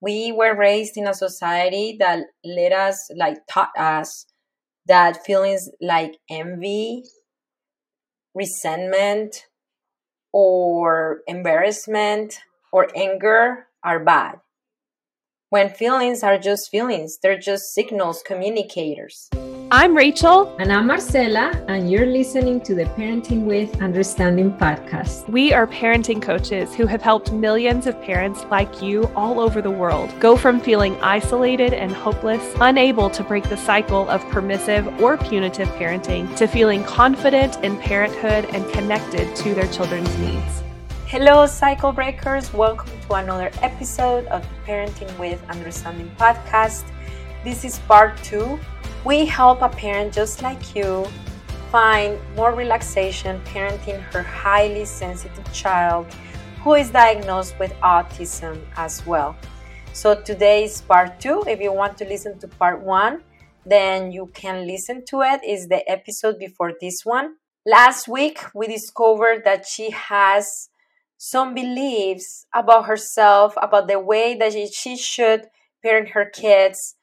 we were raised in a society that let us like taught us that feelings like envy resentment or embarrassment or anger are bad. When feelings are just feelings they're just signals communicators I'm Rachel. And I'm Marcela, and you're listening to the Parenting with Understanding podcast. We are parenting coaches who have helped millions of parents like you all over the world go from feeling isolated and hopeless, unable to break the cycle of permissive or punitive parenting, to feeling confident in parenthood and connected to their children's needs. Hello, cycle breakers. Welcome to another episode of the Parenting with Understanding podcast. This is part two we help a parent just like you find more relaxation parenting her highly sensitive child who is diagnosed with autism as well. So today is part two. If you want to listen to part one, then you can listen to it. Is the episode before this one. Last week we discovered that she has some beliefs about herself, about the way that she should parent her kids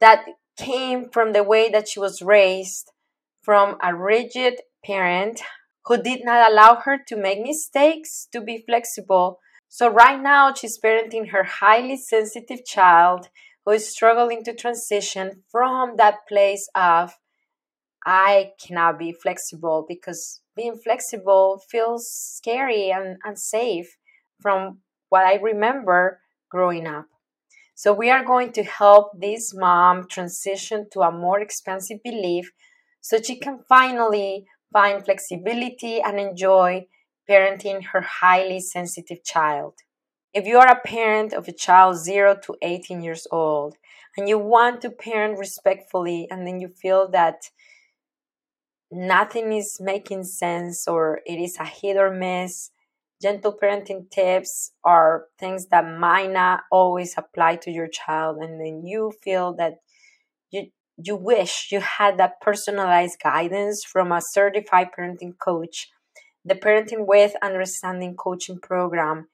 that came from the way that she was raised from a rigid parent who did not allow her to make mistakes, to be flexible. So, right now, she's parenting her highly sensitive child who is struggling to transition from that place of, I cannot be flexible because being flexible feels scary and unsafe from what I remember growing up. So we are going to help this mom transition to a more expansive belief so she can finally find flexibility and enjoy parenting her highly sensitive child. If you are a parent of a child 0 to 18 years old and you want to parent respectfully and then you feel that nothing is making sense or it is a hit or miss, gentle parenting tips are things that might not always apply to your child and then you feel that you you wish you had that personalized guidance from a certified parenting coach. The parenting with understanding coaching program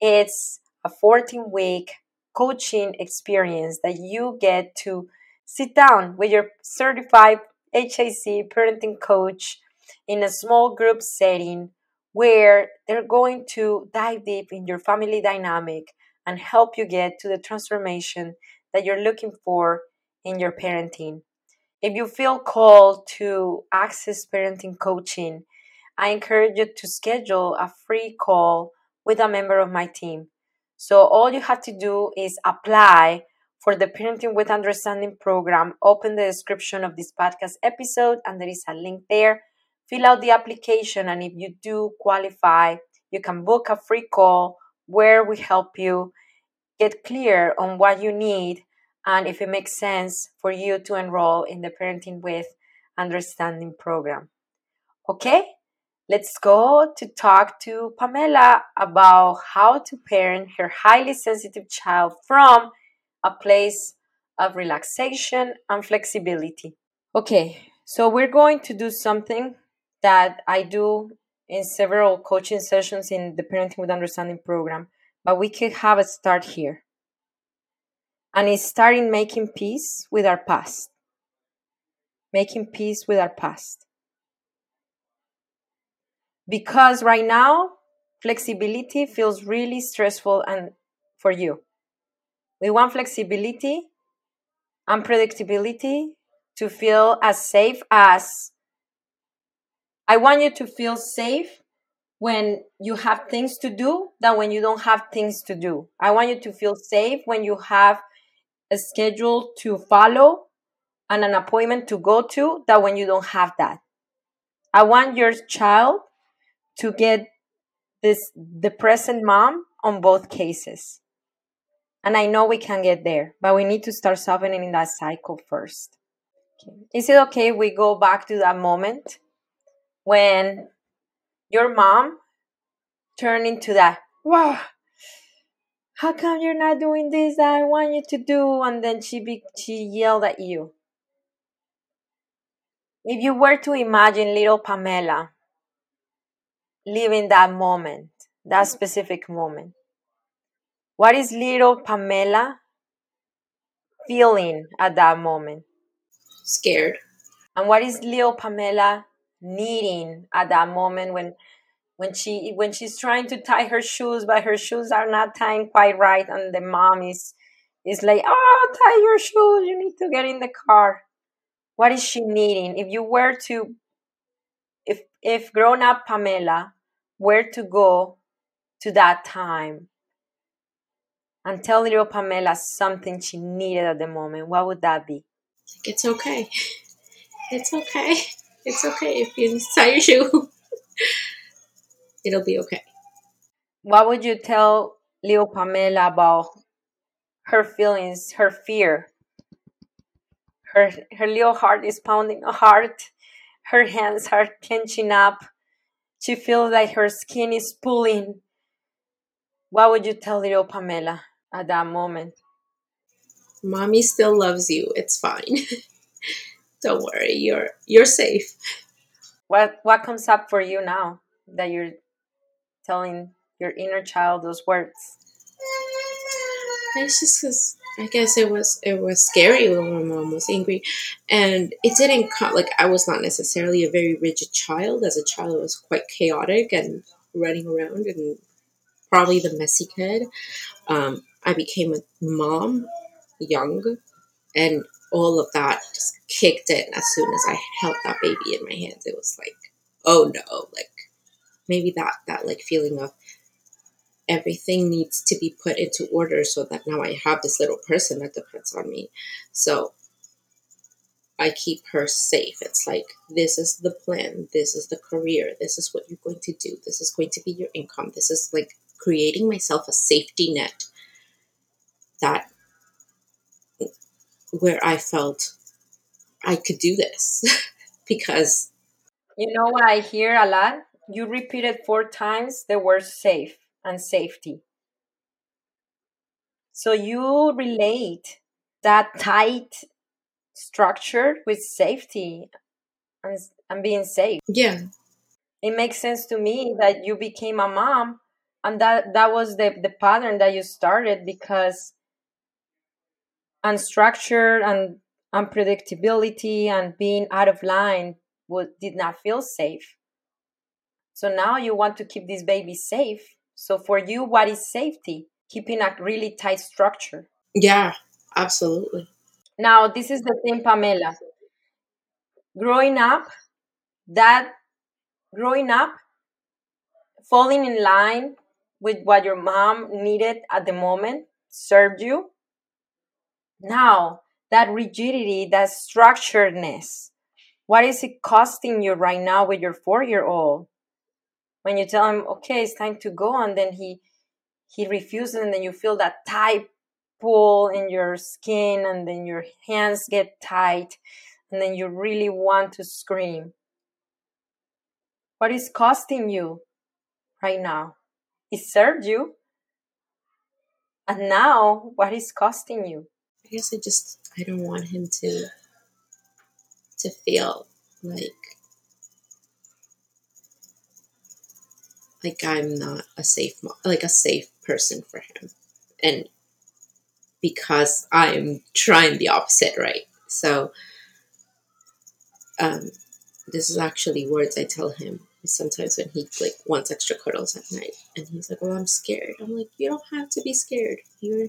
it's a 14 week coaching experience that you get to sit down with your certified HIC parenting coach in a small group setting where they're going to dive deep in your family dynamic and help you get to the transformation that you're looking for in your parenting. If you feel called to access parenting coaching, I encourage you to schedule a free call with a member of my team. So all you have to do is apply for the Parenting with Understanding program. Open the description of this podcast episode, and there is a link there fill out the application and if you do qualify you can book a free call where we help you get clear on what you need and if it makes sense for you to enroll in the parenting with understanding program. Okay? Let's go to talk to pamela about how to parent her highly sensitive child from a place of relaxation and flexibility. Okay so we're going to do something that I do in several coaching sessions in the Parenting with Understanding program, but we could have a start here. And it's starting making peace with our past. Making peace with our past. Because right now, flexibility feels really stressful and for you. We want flexibility and predictability to feel as safe as I want you to feel safe when you have things to do than when you don't have things to do. I want you to feel safe when you have a schedule to follow and an appointment to go to than when you don't have that. I want your child to get this the present mom on both cases. And I know we can get there, but we need to start softening that cycle first. Okay. Is it okay if we go back to that moment when your mom turned into that, wow, how come you're not doing this that I want you to do? And then she be, she yelled at you. If you were to imagine little Pamela living that moment, that specific moment, What is little Pamela feeling at that moment? Scared. And what is little Pamela needing at that moment when when she when she's trying to tie her shoes but her shoes are not tying quite right and the mom is is like oh tie your shoes you need to get in the car. What is she needing if you were to if if grown up pamela were to go to that time and tell little pamela something she needed at the moment what would that be? It's okay. It's okay it's okay if you tie your shoe it'll be okay. What would you tell little Pamela about her feelings, her fear? Her her little heart is pounding hard. Her hands are clenching up. She feels like her skin is pulling. What would you tell little Pamela at that moment? Mommy still loves you. It's fine. Don't worry. You're you're safe. What what comes up for you now that you're telling your inner child those words? It's just because I guess it was it was scary when my mom was angry, and it didn't come like I was not necessarily a very rigid child. As a child, I was quite chaotic and running around and probably the messy kid. Um, I became a mom young, and all of that just kicked in as soon as I held that baby in my hands. It was like, oh no, like maybe that that like feeling of everything needs to be put into order so that now I have this little person that depends on me. So I keep her safe. It's like, this is the plan. This is the career. This is what you're going to do. This is going to be your income. This is like creating myself a safety net that where I felt I could do this because. You know what I hear a lot? you repeated four times the word safe and safety. So you relate that tight structure with safety and, and being safe. Yeah. It makes sense to me that you became a mom and that that was the, the pattern that you started because unstructured and unpredictability and being out of line would, did not feel safe so now you want to keep this baby safe. So for you, what is safety? Keeping a really tight structure. Yeah, absolutely. Now, this is the thing, Pamela. Growing up, that growing up, falling in line with what your mom needed at the moment served you. Now, that rigidity, that structuredness, what is it costing you right now with your four year old? when you tell him okay it's time to go and then he he refuses and then you feel that tight pull in your skin and then your hands get tight and then you really want to scream. What is costing you right now? It served you. And now what is costing you i guess i just i don't want him to to feel like like I'm not a safe like a safe person for him. And because I'm trying the opposite, right? So um this is actually words I tell him sometimes when he like wants extra cuddles at night and he's like, Oh, I'm scared. I'm like, You don't have to be scared. You're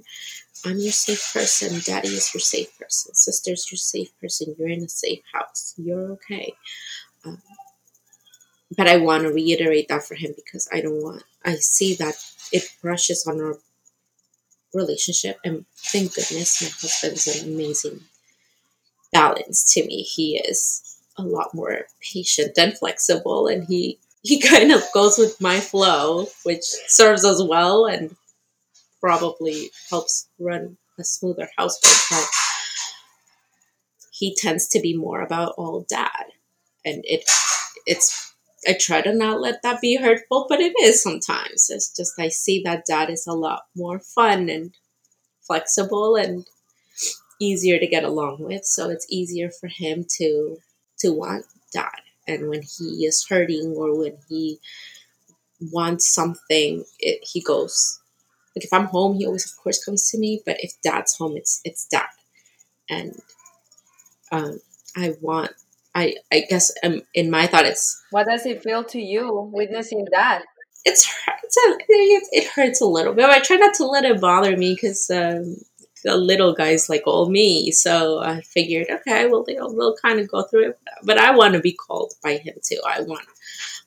I'm your safe person. Daddy is your safe person. Sister's your safe person. You're in a safe house. You're okay. Um, but I want to reiterate that for him because I don't want, I see that it brushes on our relationship. And thank goodness my husband's an amazing balance to me. He is a lot more patient and flexible, and he he kind of goes with my flow, which serves us well and probably helps run a smoother household. But he tends to be more about all dad, and it it's I try to not let that be hurtful, but it is sometimes. It's just I see that dad is a lot more fun and flexible and easier to get along with. So it's easier for him to to want dad. And when he is hurting or when he wants something, it, he goes like if I'm home, he always of course comes to me. But if dad's home, it's it's dad, and um, I want. I I guess um, in my thought, it's What does it feel to you witnessing that? it's it's a, it, it hurts a little bit. I try not to let it bother me because um, the little guys like all me. So I figured, okay, well they'll they'll kind of go through it, but I want to be called by him too. I want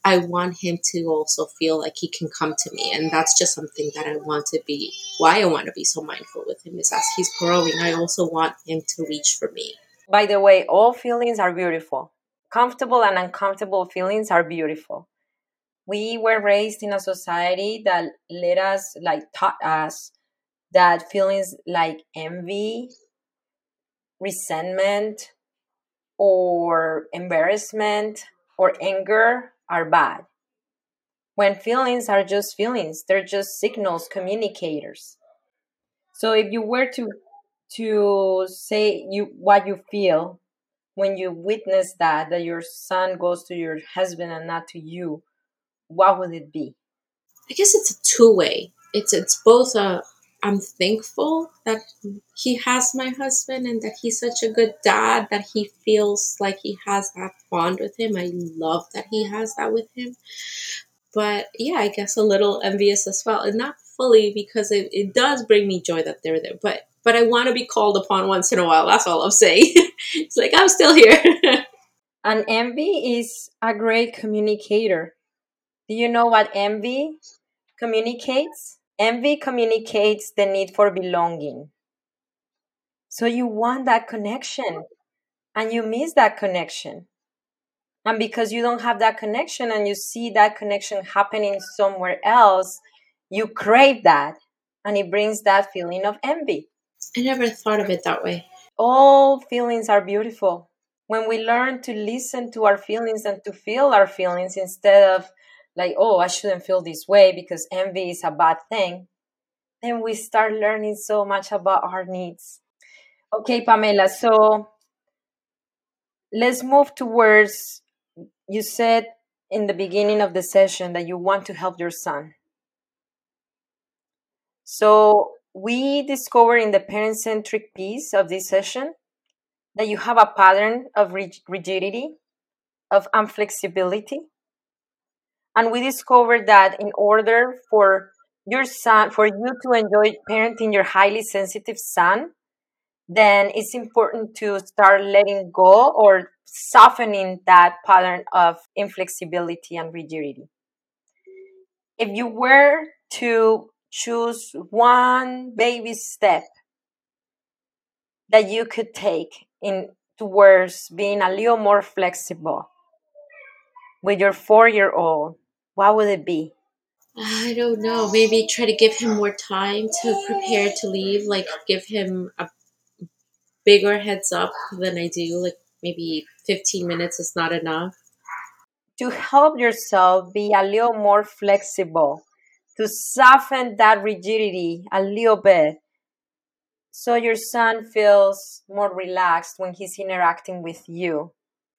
I want him to also feel like he can come to me, and that's just something that I want to be. Why I want to be so mindful with him is as he's growing, I also want him to reach for me. By the way, all feelings are beautiful. Comfortable and uncomfortable feelings are beautiful. We were raised in a society that let us, like, taught us that feelings like envy, resentment, or embarrassment or anger are bad. When feelings are just feelings, they're just signals, communicators. So if you were to to say you what you feel when you witness that that your son goes to your husband and not to you, what would it be? I guess it's a two way. It's it's both a I'm thankful that he has my husband and that he's such a good dad that he feels like he has that bond with him. I love that he has that with him. But yeah, I guess a little envious as well. And not fully because it, it does bring me joy that they're there. But but I want to be called upon once in a while. That's all I'm saying. it's like I'm still here. And envy is a great communicator. Do you know what envy communicates? Envy communicates the need for belonging. So you want that connection and you miss that connection. And because you don't have that connection and you see that connection happening somewhere else, you crave that and it brings that feeling of envy. I never thought of it that way. All feelings are beautiful. When we learn to listen to our feelings and to feel our feelings instead of like, oh, I shouldn't feel this way because envy is a bad thing, then we start learning so much about our needs. Okay, Pamela, so let's move towards you said in the beginning of the session that you want to help your son. So, we discovered in the parent centric piece of this session that you have a pattern of rigidity, of inflexibility. And we discovered that in order for your son, for you to enjoy parenting your highly sensitive son, then it's important to start letting go or softening that pattern of inflexibility and rigidity. If you were to choose one baby step that you could take in towards being a little more flexible with your four year old, what would it be? I don't know. Maybe try to give him more time to prepare to leave. Like give him a bigger heads up than I do. Like maybe 15 minutes is not enough. To help yourself be a little more flexible, to soften that rigidity a little bit, so your son feels more relaxed when he's interacting with you.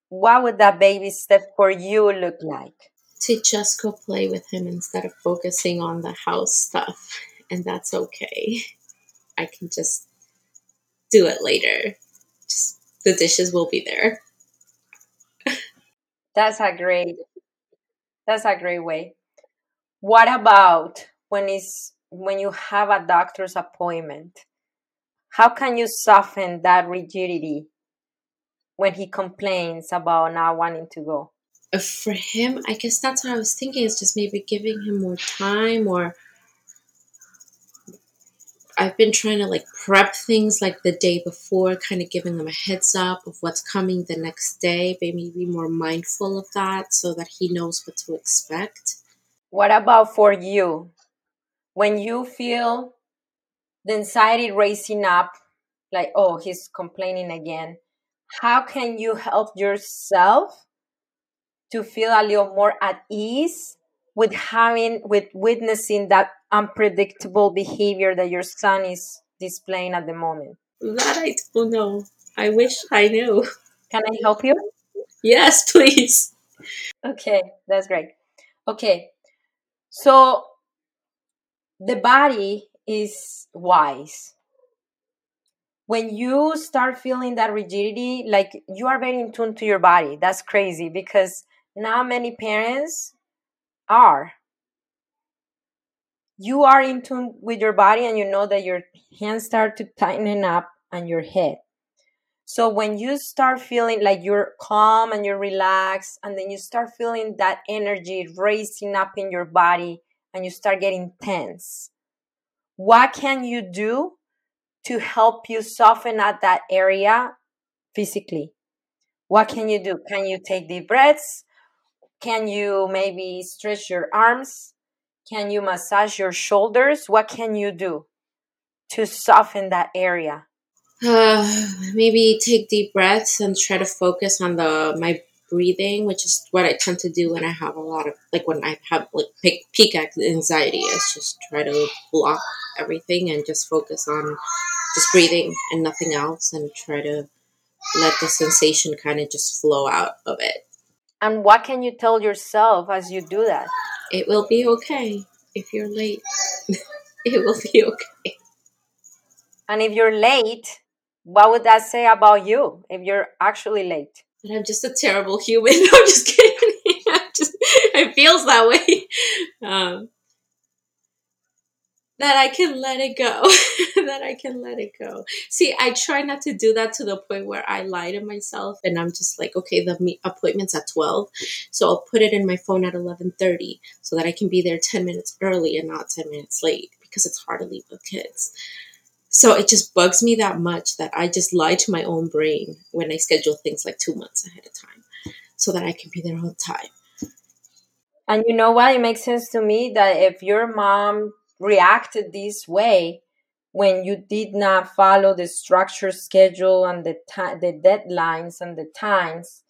What would that baby step for you look like? To just go play with him instead of focusing on the house stuff. And that's okay. I can just do it later. Just the dishes will be there. that's a great that's a great way. What about when it's when you have a doctor's appointment? How can you soften that rigidity when he complains about not wanting to go? Uh, for him, I guess that's what I was thinking is just maybe giving him more time or I've been trying to like prep things like the day before, kind of giving them a heads up of what's coming the next day, maybe be more mindful of that so that he knows what to expect. What about for you? When you feel the anxiety racing up, like, oh, he's complaining again, how can you help yourself to feel a little more at ease with having, with witnessing that unpredictable behavior that your son is displaying at the moment? That I don't know. I wish I knew. Can I help you? Yes, please. Okay, that's great. Okay, so the body is wise. When you start feeling that rigidity, like you are very in tune to your body. That's crazy because not many parents are. You are in tune with your body and you know that your hands start to tighten up and your head. So when you start feeling like you're calm and you're relaxed, and then you start feeling that energy racing up in your body and you start getting tense, what can you do to help you soften at that area physically? What can you do? Can you take deep breaths? Can you maybe stretch your arms? Can you massage your shoulders? What can you do to soften that area? Uh, maybe take deep breaths and try to focus on the my breathing, which is what I tend to do when I have a lot of like when I have like peak, peak anxiety. Is just try to block everything and just focus on just breathing and nothing else, and try to let the sensation kind of just flow out of it. And what can you tell yourself as you do that? It will be okay if you're late. it will be okay. And if you're late, what would that say about you if you're actually late? That I'm just a terrible human. No, I'm just kidding. just, it feels that way. Um, that I can let it go. that I can let it go. See, I try not to do that to the point where I lie to myself and I'm just like, okay, the appointment's at 12. So I'll put it in my phone at 11:30 so that I can be there 10 minutes early and not 10 minutes late because it's hard to leave with kids. So it just bugs me that much that I just lie to my own brain when I schedule things like 2 months ahead of time so that I can be there on time. And you know what? It makes sense to me that if your mom reacted this way when you did not follow the structure schedule and the time the deadlines and the times.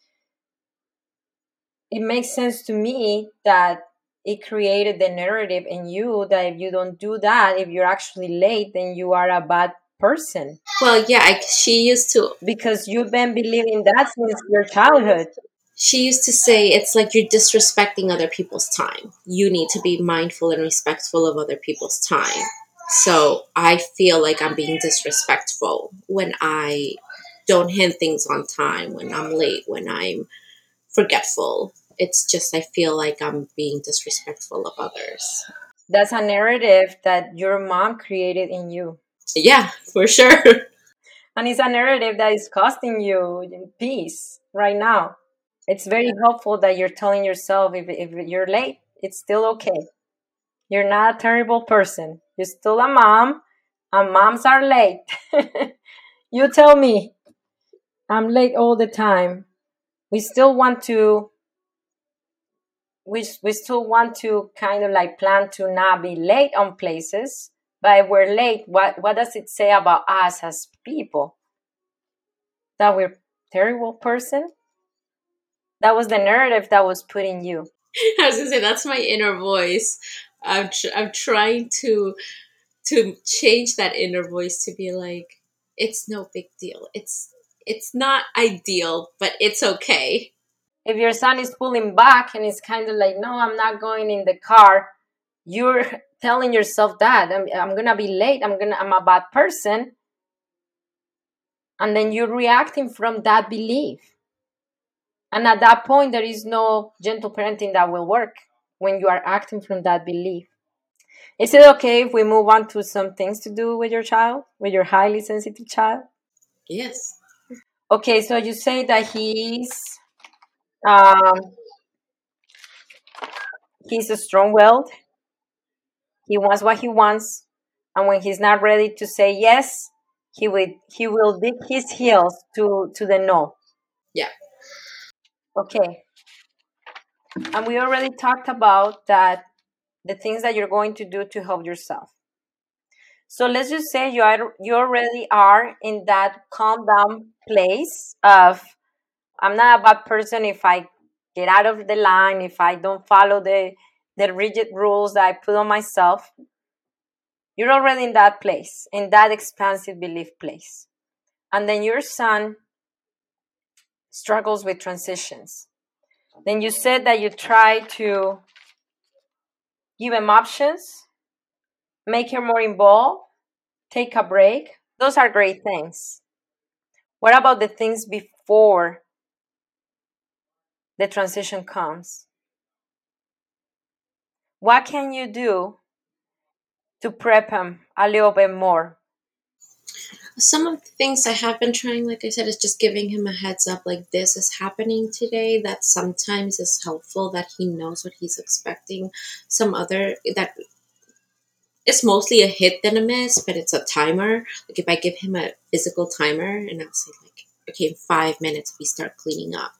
It makes sense to me that it created the narrative in you that if you don't do that if you're actually late then you are a bad person. Well yeah I, she used to because you've been believing that since your childhood she used to say it's like you're disrespecting other people's time. You need to be mindful and respectful of other people's time. So I feel like I'm being disrespectful when I don't hit things on time, when I'm late, when I'm forgetful. It's just I feel like I'm being disrespectful of others. That's a narrative that your mom created in you. Yeah, for sure. And it's a narrative that is costing you peace right now it's very helpful that you're telling yourself if, if you're late, it's still okay. You're not a terrible person. You're still a mom, and moms are late. you tell me, I'm late all the time. We still want to. We, we still want to kind of like plan to not be late on places, but if we're late, what, what does it say about us as people? That we're terrible person? That was the narrative that was put in you. I was gonna say that's my inner voice. I'm tr- I'm trying to to change that inner voice to be like, it's no big deal. It's it's not ideal, but it's okay. If your son is pulling back and it's kind of like, no, I'm not going in the car, you're telling yourself that I'm, I'm gonna be late. I'm gonna I'm a bad person, and then you're reacting from that belief and at that point, there is no gentle parenting that will work when you are acting from that belief. Is it okay if we move on to some things to do with your child, with your highly sensitive child? Yes. Okay, so you say that he's um, he's a strong-willed. He wants what he wants, and when he's not ready to say yes, he will he will dig his heels to to the no. Yeah. Okay. And we already talked about that the things that you're going to do to help yourself. So let's just say you are you already are in that calm down place of I'm not a bad person if I get out of the line, if I don't follow the the rigid rules that I put on myself. You're already in that place, in that expansive belief place. And then your son struggles with transitions. Then you said that you try to give him options make her more involved, take a break. Those are great things. What about the things before the transition comes? What can you do to prep him a little bit more? Some of the things I have been trying, like I said, is just giving him a heads up like this is happening today. That sometimes is helpful that he knows what he's expecting. Some other that it's mostly a hit than a miss, but it's a timer. Like if I give him a physical timer and I'll say like, okay, in five minutes we start cleaning up,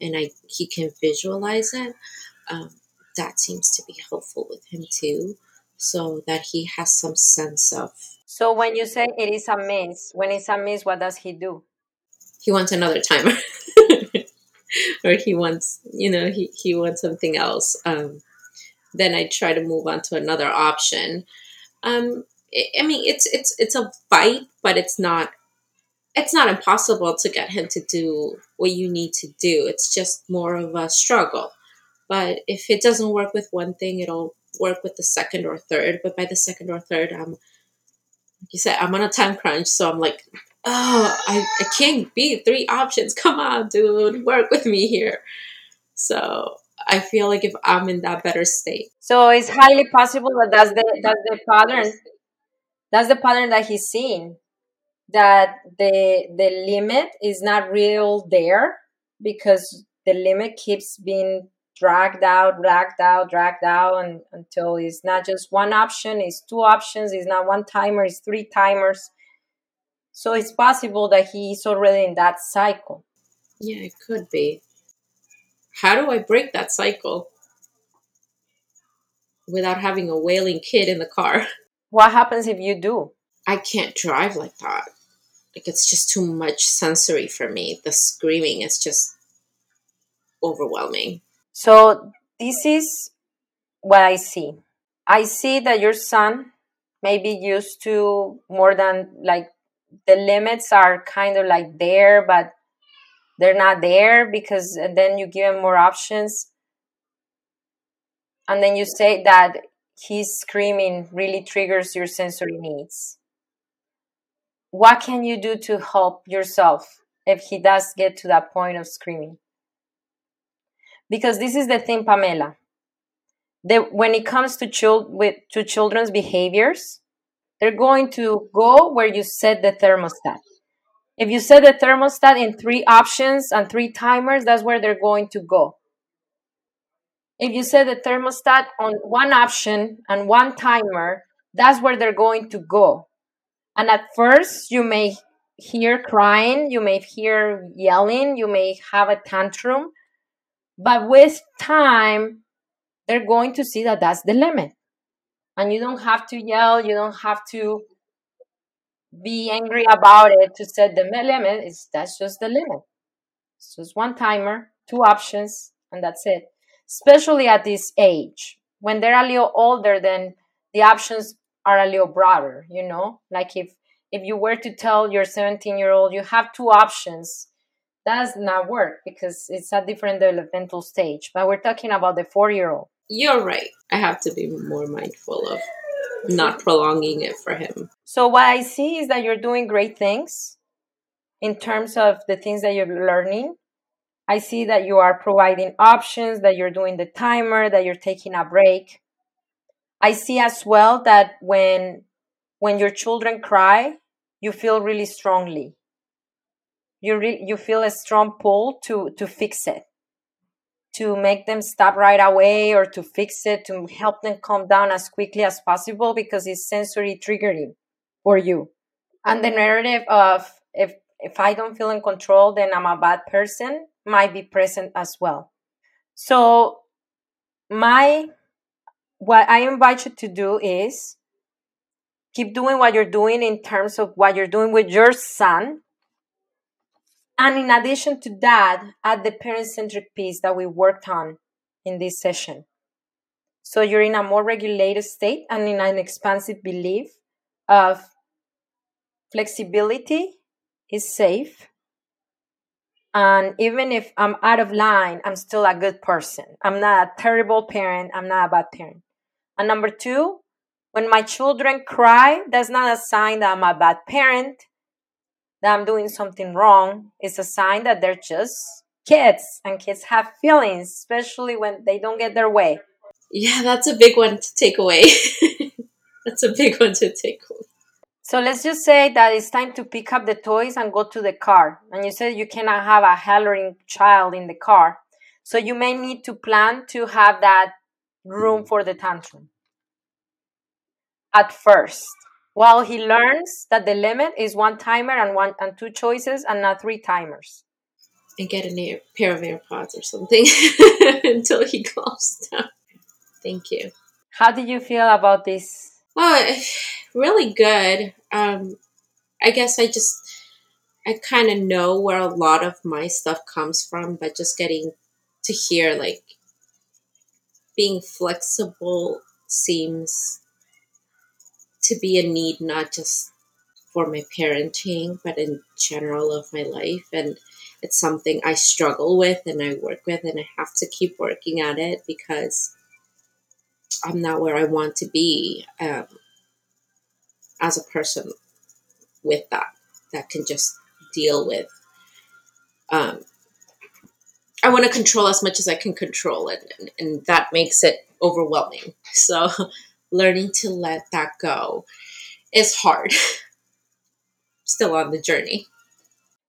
and I he can visualize it. Um, that seems to be helpful with him too, so that he has some sense of. So when you say it is a miss, when it's a miss, what does he do? He wants another timer, or he wants, you know, he he wants something else. Um, then I try to move on to another option. Um, I mean, it's it's it's a fight, but it's not it's not impossible to get him to do what you need to do. It's just more of a struggle. But if it doesn't work with one thing, it'll work with the second or third. But by the second or third, I'm you said, I'm on a time crunch, so I'm like, oh, I, I can't beat three options. Come on, dude, work with me here. So I feel like if I'm in that better state. So it's highly possible that that's the that's the pattern. That's the pattern that he's seeing. That the the limit is not real there because the limit keeps being dragged out, dragged out, dragged out and, until it's not just one option, it's two options, it's not one timer, it's three timers. So it's possible that he's already in that cycle. Yeah, it could be. How do I break that cycle without having a wailing kid in the car? What happens if you do? I can't drive like that. Like it's just too much sensory for me. The screaming is just overwhelming. So this is what I see. I see that your son may be used to more than like the limits are kind of like there, but they're not there because then you give him more options. And then you say that his screaming really triggers your sensory needs. What can you do to help yourself if he does get to that point of screaming? Because this is the thing pamela. That when it comes to child with to children's behaviors they're going to go where you set the thermostat. If you set the thermostat in three options and three timers that's where they're going to go. If you set the thermostat on one option and one timer that's where they're going to go. And at first you may hear crying you may hear yelling you may have a tantrum but with time, they're going to see that that's the limit. And you don't have to yell, you don't have to be angry about it to set the limit. It's, that's just the limit. It's just one timer, two options, and that's it. Especially at this age. When they're a little older, then the options are a little broader, you know? Like if if you were to tell your 17 year old you have two options does not work because it's a different developmental stage. But we're talking about the four year old. You're right. I have to be more mindful of not prolonging it for him. So, what I see is that you're doing great things in terms of the things that you're learning. I see that you are providing options, that you're doing the timer, that you're taking a break. I see as well that when when your children cry, you feel really strongly you re- you feel a strong pull to to fix it. To make them stop right away or to fix it to help them calm down as quickly as possible because it's sensory triggering for you. And the narrative of if if i don't feel in control then i'm a bad person might be present as well. So my what i invite you to do is keep doing what you're doing in terms of what you're doing with your son and in addition to that, add the parent centric piece that we worked on in this session. So you're in a more regulated state and in an expansive belief of flexibility is safe. And even if I'm out of line, I'm still a good person. I'm not a terrible parent. I'm not a bad parent. And number two, When my children cry, that's not a sign that I'm a bad parent, that I'm doing something wrong. It's a sign that they're just kids and kids have feelings, especially when they don't get their way. Yeah, that's a big one to take away. that's a big one to take away. So let's just say that it's time to pick up the toys and go to the car. And you said you cannot have a hollering child in the car. So you may need to plan to have that room for the tantrum. At first, while he learns that the limit is one timer and one and two choices and not three timers. And get a air, pair of AirPods or something until he calms down. Thank you. How do you feel about this? Oh, really good. Um, I guess I just I kind of know where a lot of my stuff comes from, but just getting to hear like being flexible seems to be a need not just for my parenting, but in general of my life. And it's something I struggle with and I work with, and I have to keep working at it because I'm not where I want to be um, as a person with that, that can just deal with um, I want to control as much as I can control it, and, and that makes it overwhelming. So, learning to let that go is hard. Still on the journey.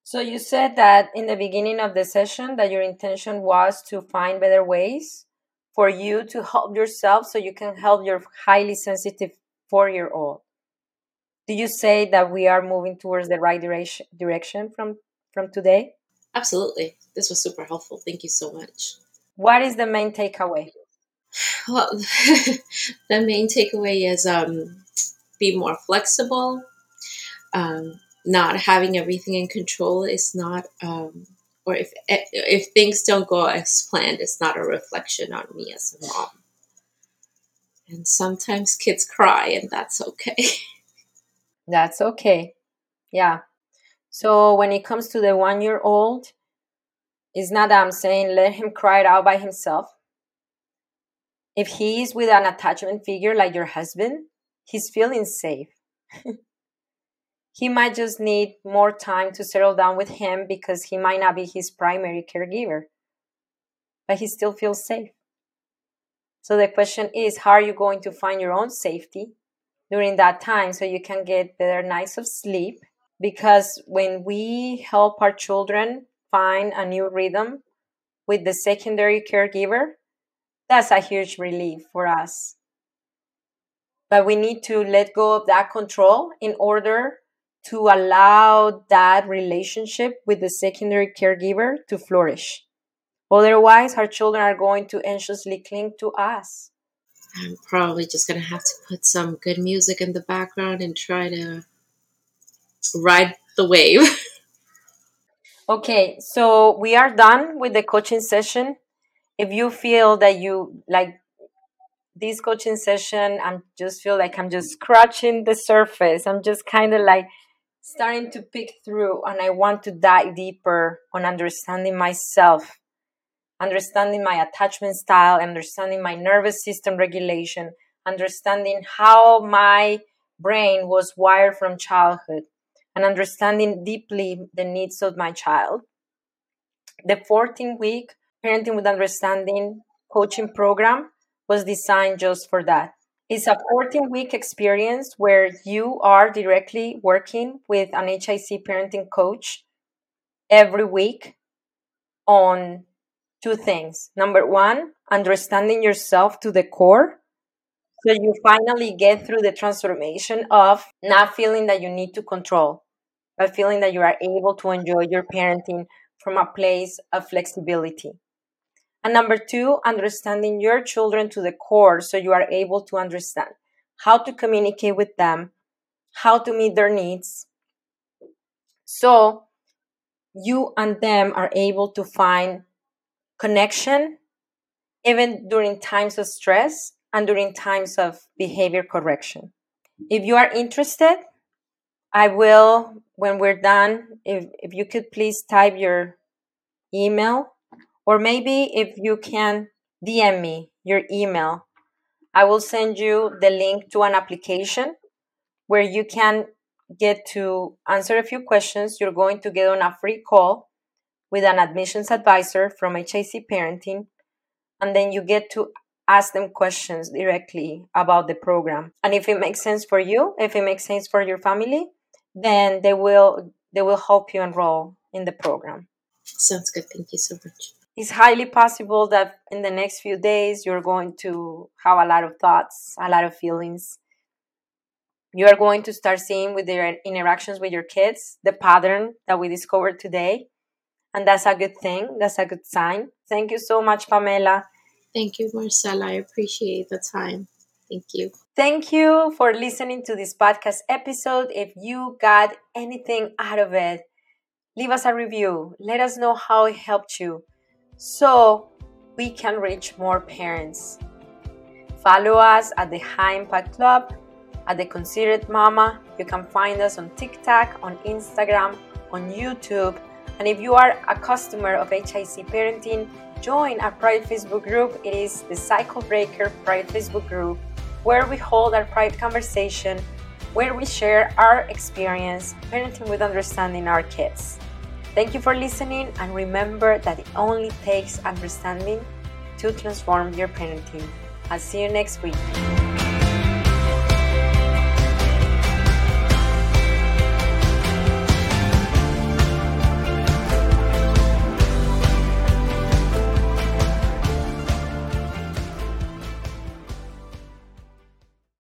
So you said that in the beginning of the session that your intention was to find better ways for you to help yourself so you can help your highly sensitive 4-year-old. Do you say that we are moving towards the right direction direction from from today? Absolutely. This was super helpful. Thank you so much. What is the main takeaway? Well, the main takeaway is um, be more flexible. Um, not having everything in control is not, um, or if if things don't go as planned, it's not a reflection on me as a mom. And sometimes kids cry, and that's okay. That's okay. Yeah. So when it comes to the one year old, it's not that I'm saying let him cry it out by himself. If he is with an attachment figure like your husband, he's feeling safe. he might just need more time to settle down with him because he might not be his primary caregiver, but he still feels safe. So the question is how are you going to find your own safety during that time so you can get better nights of sleep because when we help our children find a new rhythm with the secondary caregiver, that's a huge relief for us. But we need to let go of that control in order to allow that relationship with the secondary caregiver to flourish. Otherwise, our children are going to anxiously cling to us. I'm probably just going to have to put some good music in the background and try to ride the wave. okay, so we are done with the coaching session. If you feel that you like this coaching session, I'm just feel like I'm just scratching the surface. I'm just kind of like starting to pick through and I want to dive deeper on understanding myself, understanding my attachment style, understanding my nervous system regulation, understanding how my brain was wired from childhood and understanding deeply the needs of my child. The 14 week Parenting with Understanding coaching program was designed just for that. It's a 14 week experience where you are directly working with an HIC parenting coach every week on two things. Number one, understanding yourself to the core so you finally get through the transformation of not feeling that you need to control but feeling that you are able to enjoy your parenting from a place of flexibility. And number two, understanding your children to the core so you are able to understand how to communicate with them, how to meet their needs. So you and them are able to find connection even during times of stress and during times of behavior correction. If you are interested, I will, when we're done, if, if you could please type your email, or maybe if you can DM me your email, I will send you the link to an application where you can get to answer a few questions. You're going to get on a free call with an admissions advisor from HIC Parenting, and then you get to ask them questions directly about the program. And if it makes sense for you, if it makes sense for your family, then they will they will help you enroll in the program. Sounds good. Thank you so much. It's highly possible that in the next few days you're going to have a lot of thoughts, a lot of feelings. You are going to start seeing with their interactions with your kids the pattern that we discovered today. And that's a good thing. That's a good sign. Thank you so much, Pamela. Thank you, Marcela. I appreciate the time. Thank you. Thank you for listening to this podcast episode. If you got anything out of it, leave us a review. Let us know how it helped you so we can reach more parents. Follow us at the High Impact Club, at the Considerate Mama. You can find us on TikTok, on Instagram, on YouTube. And if you are a customer of HIC Parenting, join our private Facebook group. It is the Cycle Breaker private Facebook group where we hold our private conversation, where we share our experience parenting with understanding our kids. Thank you for listening, and remember that it only takes understanding to transform your parenting. I'll see you next week.